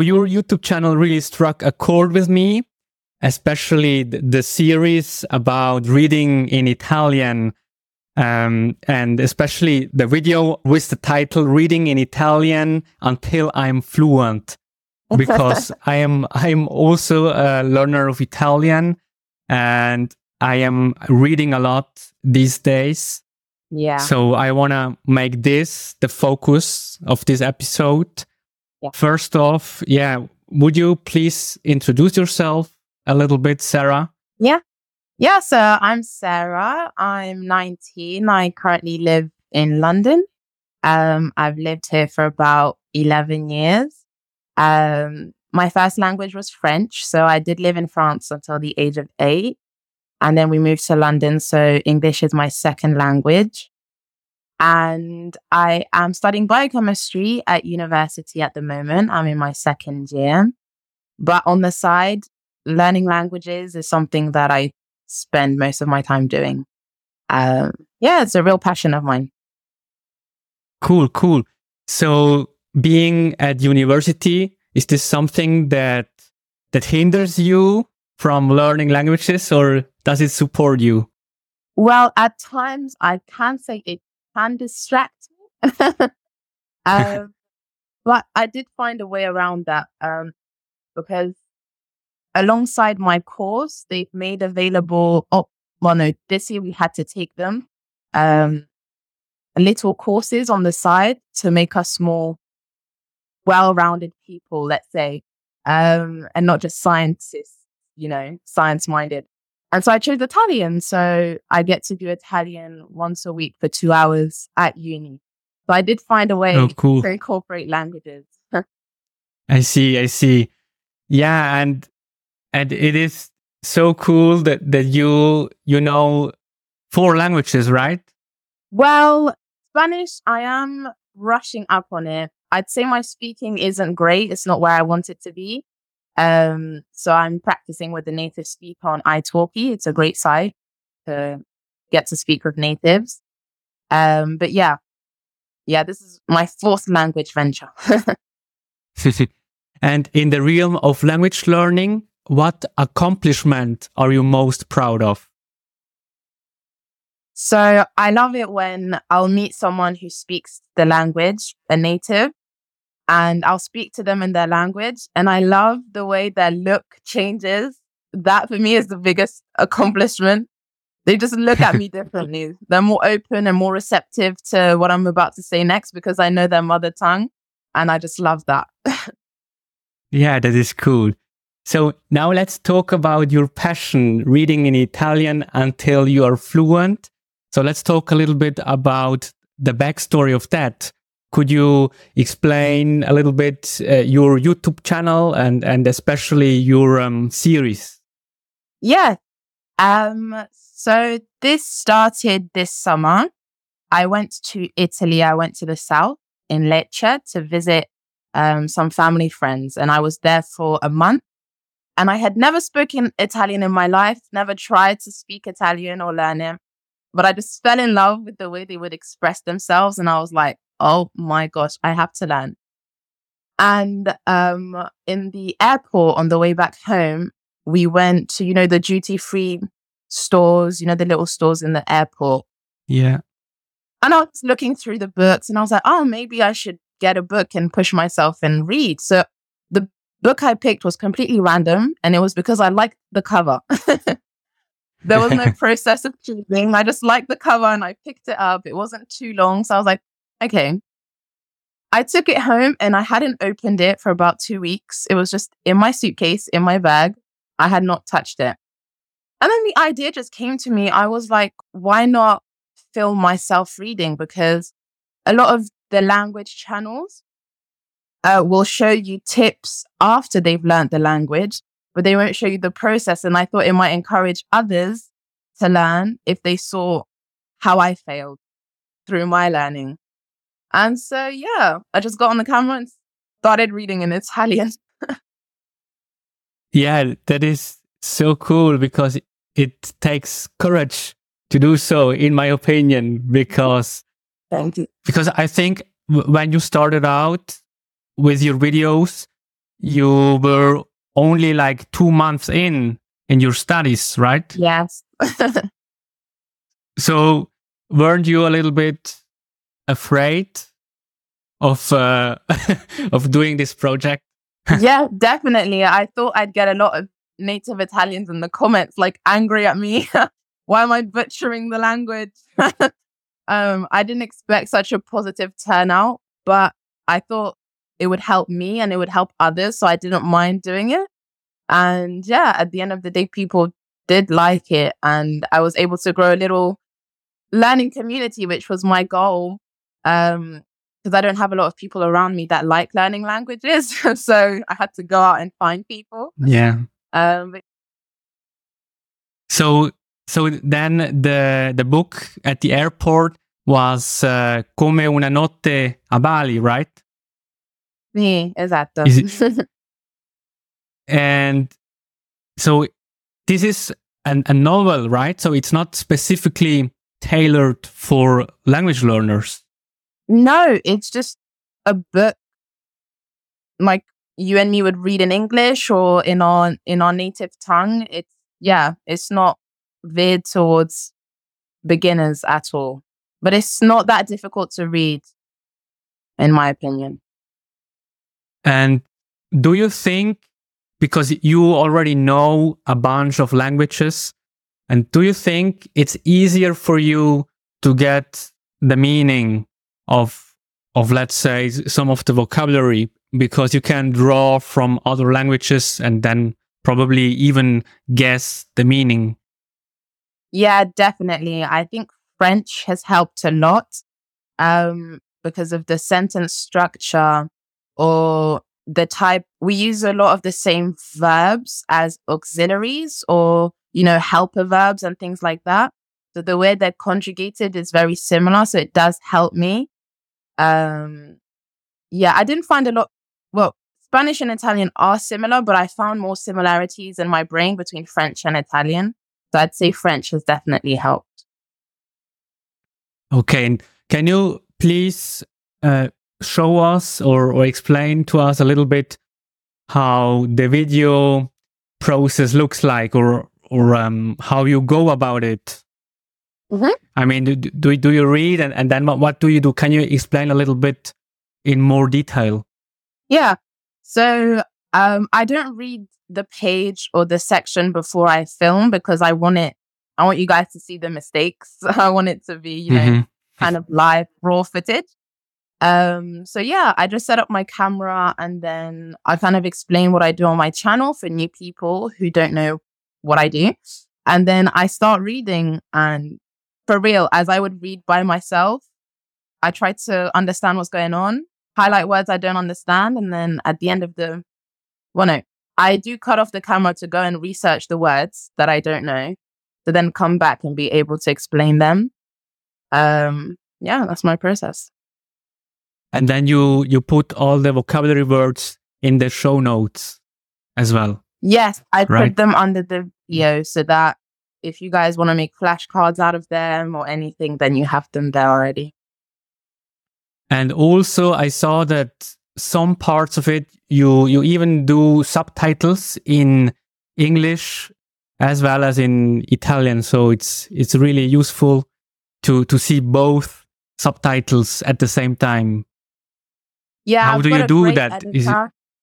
Your YouTube channel really struck a chord with me, especially the, series about reading in Italian. Um, and especially the video with the title reading in Italian until I'm fluent because I am, I am also a learner of Italian and I am reading a lot these days. Yeah. So I want to make this the focus of this episode. Yeah. First off, yeah, would you please introduce yourself a little bit, Sarah? Yeah. Yeah. So I'm Sarah. I'm 19. I currently live in London. Um, I've lived here for about 11 years. Um, my first language was French. So I did live in France until the age of eight. And then we moved to London. So English is my second language. And I am studying biochemistry at university at the moment. I'm in my second year. But on the side, learning languages is something that I spend most of my time doing. Um, yeah, it's a real passion of mine. Cool, cool. So being at university, is this something that that hinders you from learning languages or does it support you? Well, at times I can say it can distract me. um, but I did find a way around that um, because alongside my course, they've made available, oh, well, no, this year we had to take them, um, little courses on the side to make us more well-rounded people, let's say, um, and not just scientists, you know, science-minded. And so I chose Italian. So I get to do Italian once a week for two hours at uni. So I did find a way Oh, cool. to incorporate languages. I see, I see. Yeah, and and it is so cool that that you you know four languages, right? Well, Spanish, I am rushing up on it. I'd say my speaking isn't great. It's not where I want it to be. Um, so I'm practicing with the native speaker on italki. It's a great site to get to speak with natives. Um, but yeah, yeah, this is my fourth language venture. and in the realm of language learning, what accomplishment are you most proud of? So I love it when I'll meet someone who speaks the language, a native, and I'll speak to them in their language. And I love the way their look changes. That for me is the biggest accomplishment. They just look at me differently. They're more open and more receptive to what I'm about to say next because I know their mother tongue. And I just love that. Yeah, that is cool. So now let's talk about your passion reading in Italian until you are fluent. So let's talk a little bit about the backstory of that. Could you explain a little bit uh, your YouTube channel and and especially your um, series? Yeah. Um, so this started this summer. I went to Italy. I went to the south in Lecce to visit um, some family friends, and I was there for a month. And I had never spoken Italian in my life, never tried to speak Italian or learn it, but I just fell in love with the way they would express themselves. And I was like, oh my gosh, I have to land. And um, in the airport on the way back home, we went to, you know, the duty free stores, you know, the little stores in the airport. Yeah. And I was looking through the books and I was like, oh, maybe I should get a book and push myself and read. So the book I picked was completely random and it was because I liked the cover. there was no process of choosing. I just liked the cover and I picked it up. It wasn't too long. So I was like, okay. I took it home and I hadn't opened it for about two weeks. It was just in my suitcase, in my bag. I had not touched it. And then the idea just came to me. I was like, why not film myself reading? Because a lot of the language channels uh, will show you tips after they've learned the language, but they won't show you the process. And I thought it might encourage others to learn if they saw how I failed through my learning. And so, yeah, I just got on the camera and started reading in Italian. Yeah, that is so cool because it takes courage to do so, in my opinion, because Thank you. because I think w- when you started out with your videos, you were only like two months in in your studies, right? Yes. so weren't you a little bit afraid of uh, of doing this project? yeah, definitely. I thought I'd get a lot of native Italians in the comments like angry at me. Why am I butchering the language? um, I didn't expect such a positive turnout, but I thought it would help me and it would help others. So I didn't mind doing it. And yeah, at the end of the day, people did like it. And I was able to grow a little learning community, which was my goal. Um, because I don't have a lot of people around me that like learning languages. so I had to go out and find people. Yeah. Um, so so then the the book at the airport was uh, Come una notte a Bali, right? Sì, esatto. and so this is an, a novel, right? So it's not specifically tailored for language learners. No, it's just a book like you and me would read in English or in our in our native tongue. It's yeah, it's not veered towards beginners at all. But it's not that difficult to read, in my opinion. And do you think, because you already know a bunch of languages, and do you think it's easier for you to get the meaning of, of let's say, some of the vocabulary because you can draw from other languages and then probably even guess the meaning? Yeah, definitely. I think French has helped a lot um, because of the sentence structure or the type. We use a lot of the same verbs as auxiliaries or, you know, helper verbs and things like that. So the way they're conjugated is very similar. So it does help me. Um, yeah, I didn't find a lot. Well, Spanish and Italian are similar, but I found more similarities in my brain between French and Italian. So I'd say French has definitely helped. Okay. And Can you please uh, show us or, or explain to us a little bit how the video process looks like or or um, how you go about it? Mm-hmm. I mean, do, do, do you read and, and then what, what do you do? Can you explain a little bit in more detail? Yeah. So um, I don't read the page or the section before I film because I want it, I want you guys to see the mistakes. I want it to be, you know, mm-hmm. kind of live, raw footage. Um, so yeah, I just set up my camera and then I kind of explain what I do on my channel for new people who don't know what I do. And then I start reading and for real, as I would read by myself, I try to understand what's going on, highlight words I don't understand, and then at the end of the well no, I do cut off the camera to go and research the words that I don't know, to then come back and be able to explain them. Um, yeah, that's my process. And then you you put all the vocabulary words in the show notes as well. Yes, I right? put them under the video so that if you guys want to make flashcards out of them or anything, then you have them there already. And also, I saw that some parts of it you you even do subtitles in English as well as in Italian. So it's it's really useful to to see both subtitles at the same time. Yeah, how I've do you do that?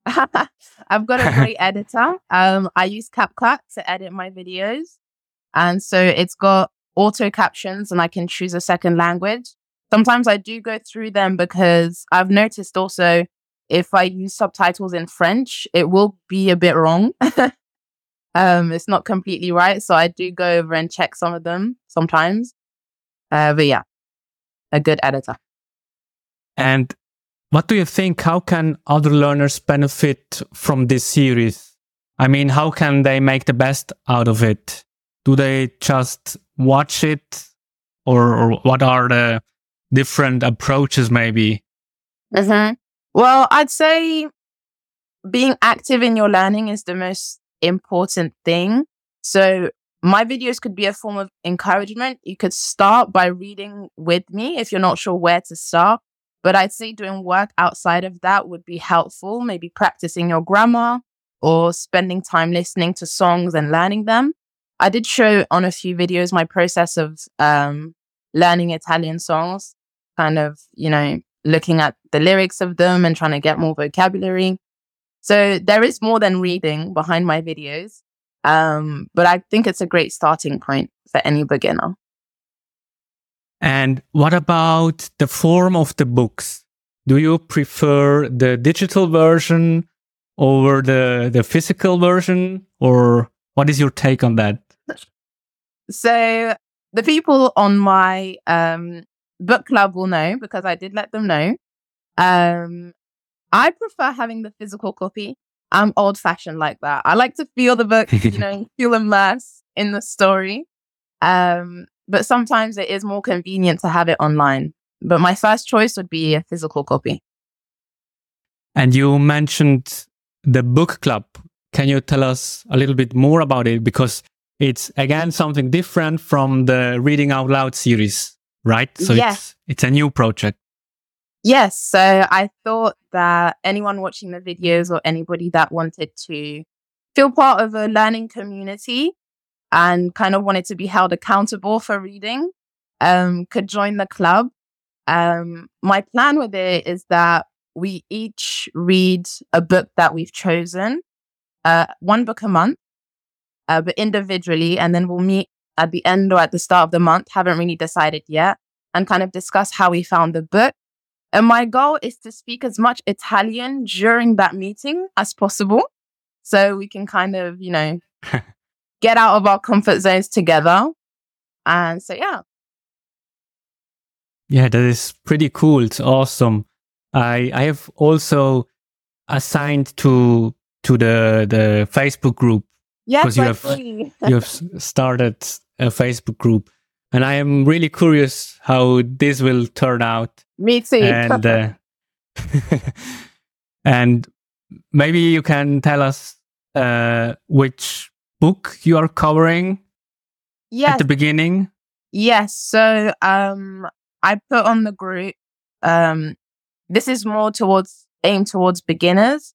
I've got a great editor. Um, I use CapCut to edit my videos, and so it's got auto captions, and I can choose a second language. Sometimes I do go through them because I've noticed also if I use subtitles in French, it will be a bit wrong. um, it's not completely right. So I do go over and check some of them sometimes. Uh, but yeah, a good editor. And what do you think? How can other learners benefit from this series? I mean, how can they make the best out of it? Do they just watch it? Or, or what are the different approaches, maybe? Mm-hmm. Well, I'd say being active in your learning is the most important thing. So my videos could be a form of encouragement. You could start by reading with me if you're not sure where to start. But I'd say doing work outside of that would be helpful, maybe practicing your grammar or spending time listening to songs and learning them. I did show on a few videos my process of um, learning Italian songs, kind of, you know, looking at the lyrics of them and trying to get more vocabulary. So there is more than reading behind my videos. Um, but I think it's a great starting point for any beginner. And what about the form of the books? Do you prefer the digital version over the, the physical version? Or what is your take on that? So the people on my um, book club will know because I did let them know. Um, I prefer having the physical copy. I'm old fashioned like that. I like to feel the book, you know, feel immersed in the story. Um, but sometimes it is more convenient to have it online. But my first choice would be a physical copy. And you mentioned the book club. Can you tell us a little bit more about it? Because it's again something different from the reading out loud series, right? So Yeah. it's it's a new project. Yes. So I thought that anyone watching the videos or anybody that wanted to feel part of a learning community and kind of wanted to be held accountable for reading um, could join the club. Um, my plan with it is that we each read a book that we've chosen, uh, one book a month, uh, but individually, and then we'll meet at the end or at the start of the month. Haven't really decided yet, and kind of discuss how we found the book. And my goal is to speak as much Italian during that meeting as possible. So we can kind of, you know, get out of our comfort zones together. And so, yeah. Yeah, that is pretty cool. It's awesome. I I have also assigned to to the the Facebook group. Yes, you have- agree. You have started a Facebook group, and I am really curious how this will turn out. Me too. And uh, and maybe you can tell us uh, which book you are covering yes, at the beginning. Yes. So um I put on the group um this is more towards aimed towards beginners.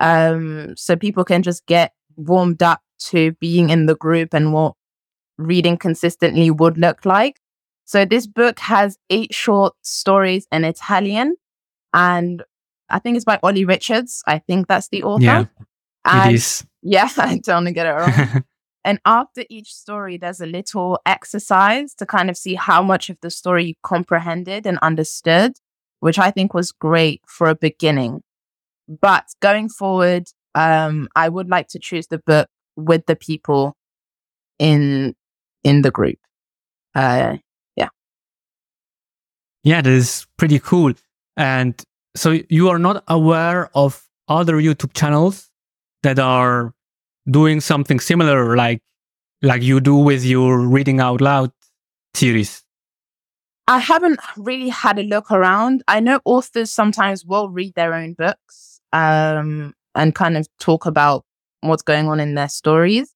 Um so people can just get warmed up to being in the group and what reading consistently would look like. So this book has eight short stories in Italian and I think it's by Olly Richards. I think that's the author. Yeah, And it is. yeah, I don't want to get it wrong. And after each story, there's a little exercise to kind of see how much of the story you comprehended and understood, which I think was great for a beginning. But going forward, um, I would like to choose the book with the people in in the group. Uh, Yeah, that is pretty cool. And so you are not aware of other YouTube channels that are doing something similar like like you do with your reading out loud series. I haven't really had a look around. I know authors sometimes will read their own books um, and kind of talk about what's going on in their stories,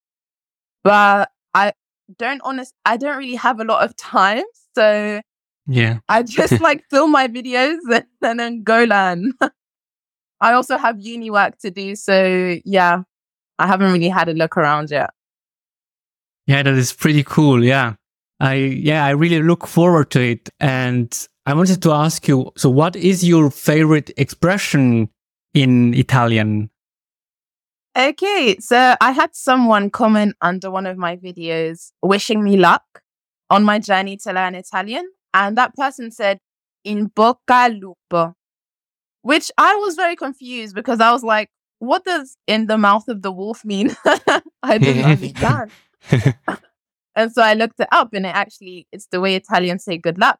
but I don't honest. I don't really have a lot of time, so Yeah. I just like film my videos and, and then go learn. I also have uni work to do, so yeah, I haven't really had a look around yet. Yeah, that is pretty cool. Yeah. I yeah, I really look forward to it. And I wanted to ask you, so what is your favorite expression in Italian? Okay, so I had someone comment under one of my videos wishing me luck on my journey to learn Italian. And that person said, in bocca al lupo, which I was very confused because I was like, what does in the mouth of the wolf mean? I didn't understand. And so I looked it up and it actually, it's the way Italians say good luck.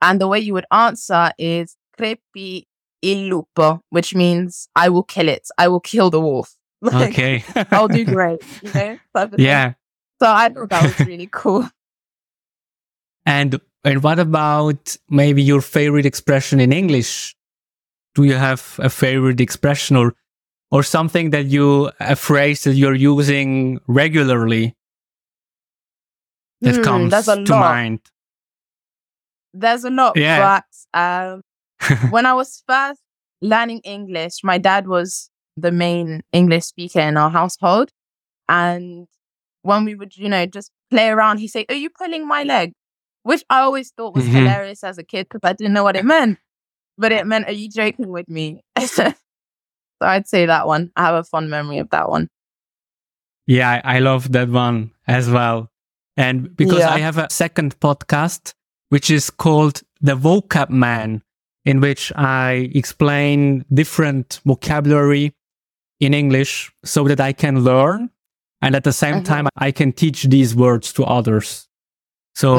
And the way you would answer is crepi il lupo, which means I will kill it. I will kill the wolf. Like, okay. I'll do great, you know? thing. yeah. So I thought that was really cool. And and what about maybe your favorite expression in English? Do you have a favorite expression or or something that you a phrase that you're using regularly that Hmm, comes there's a to lot. mind? There's a lot, Yeah. but um, when I was first learning English, my dad was the main English speaker in our household. And when we would, you know, just play around, he'd say, Are you pulling my leg? Which I always thought was Mhm. hilarious as a kid because I didn't know what it meant. But it meant, Are you joking with me? so I'd say that one. I have a fond memory of that one. Yeah, I I love that one as well. And because Yeah. I have a second podcast, which is called The Vocab Man, in which I explain different vocabulary in English so that I can learn. And at the same Mhm. time, I can teach these words to others. So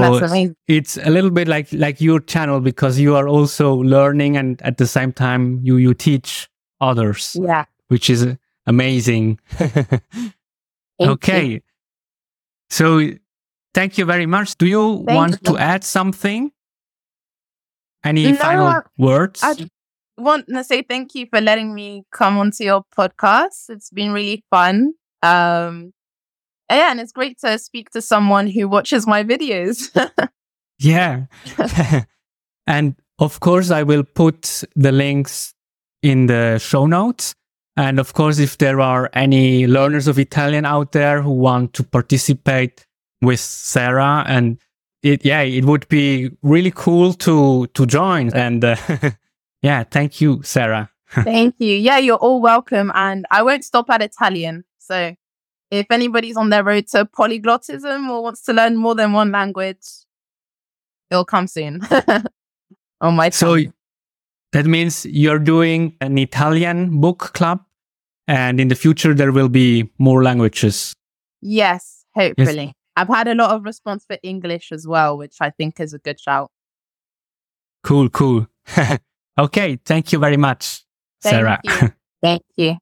it's a little bit like, like your channel because you are also learning and at the same time you, you teach others, Yeah. which is amazing. Thank you. okay. So thank you very much. Do you Thank want you. to add something? Any No, final I- words? I want to say thank you for letting me come onto your podcast. It's been really fun. Um, yeah, and it's great to speak to someone who watches my videos. yeah. and of course, I will put the links in the show notes. And of course, if there are any learners of Italian out there who want to participate with Sarah and it, yeah, it would be really cool to, to join. And uh, yeah, thank you, Sarah. thank you. Yeah, you're all welcome. And I won't stop at Italian. So if anybody's on their road to polyglottism or wants to learn more than one language, it'll come soon. on my god. So tongue. that means you're doing an Italian book club, and in the future there will be more languages. Yes, hopefully. I've had a lot of response for English as well, which I think is a good shout. Cool, cool. okay, thank you very much, Thank Sarah. you. Thank you.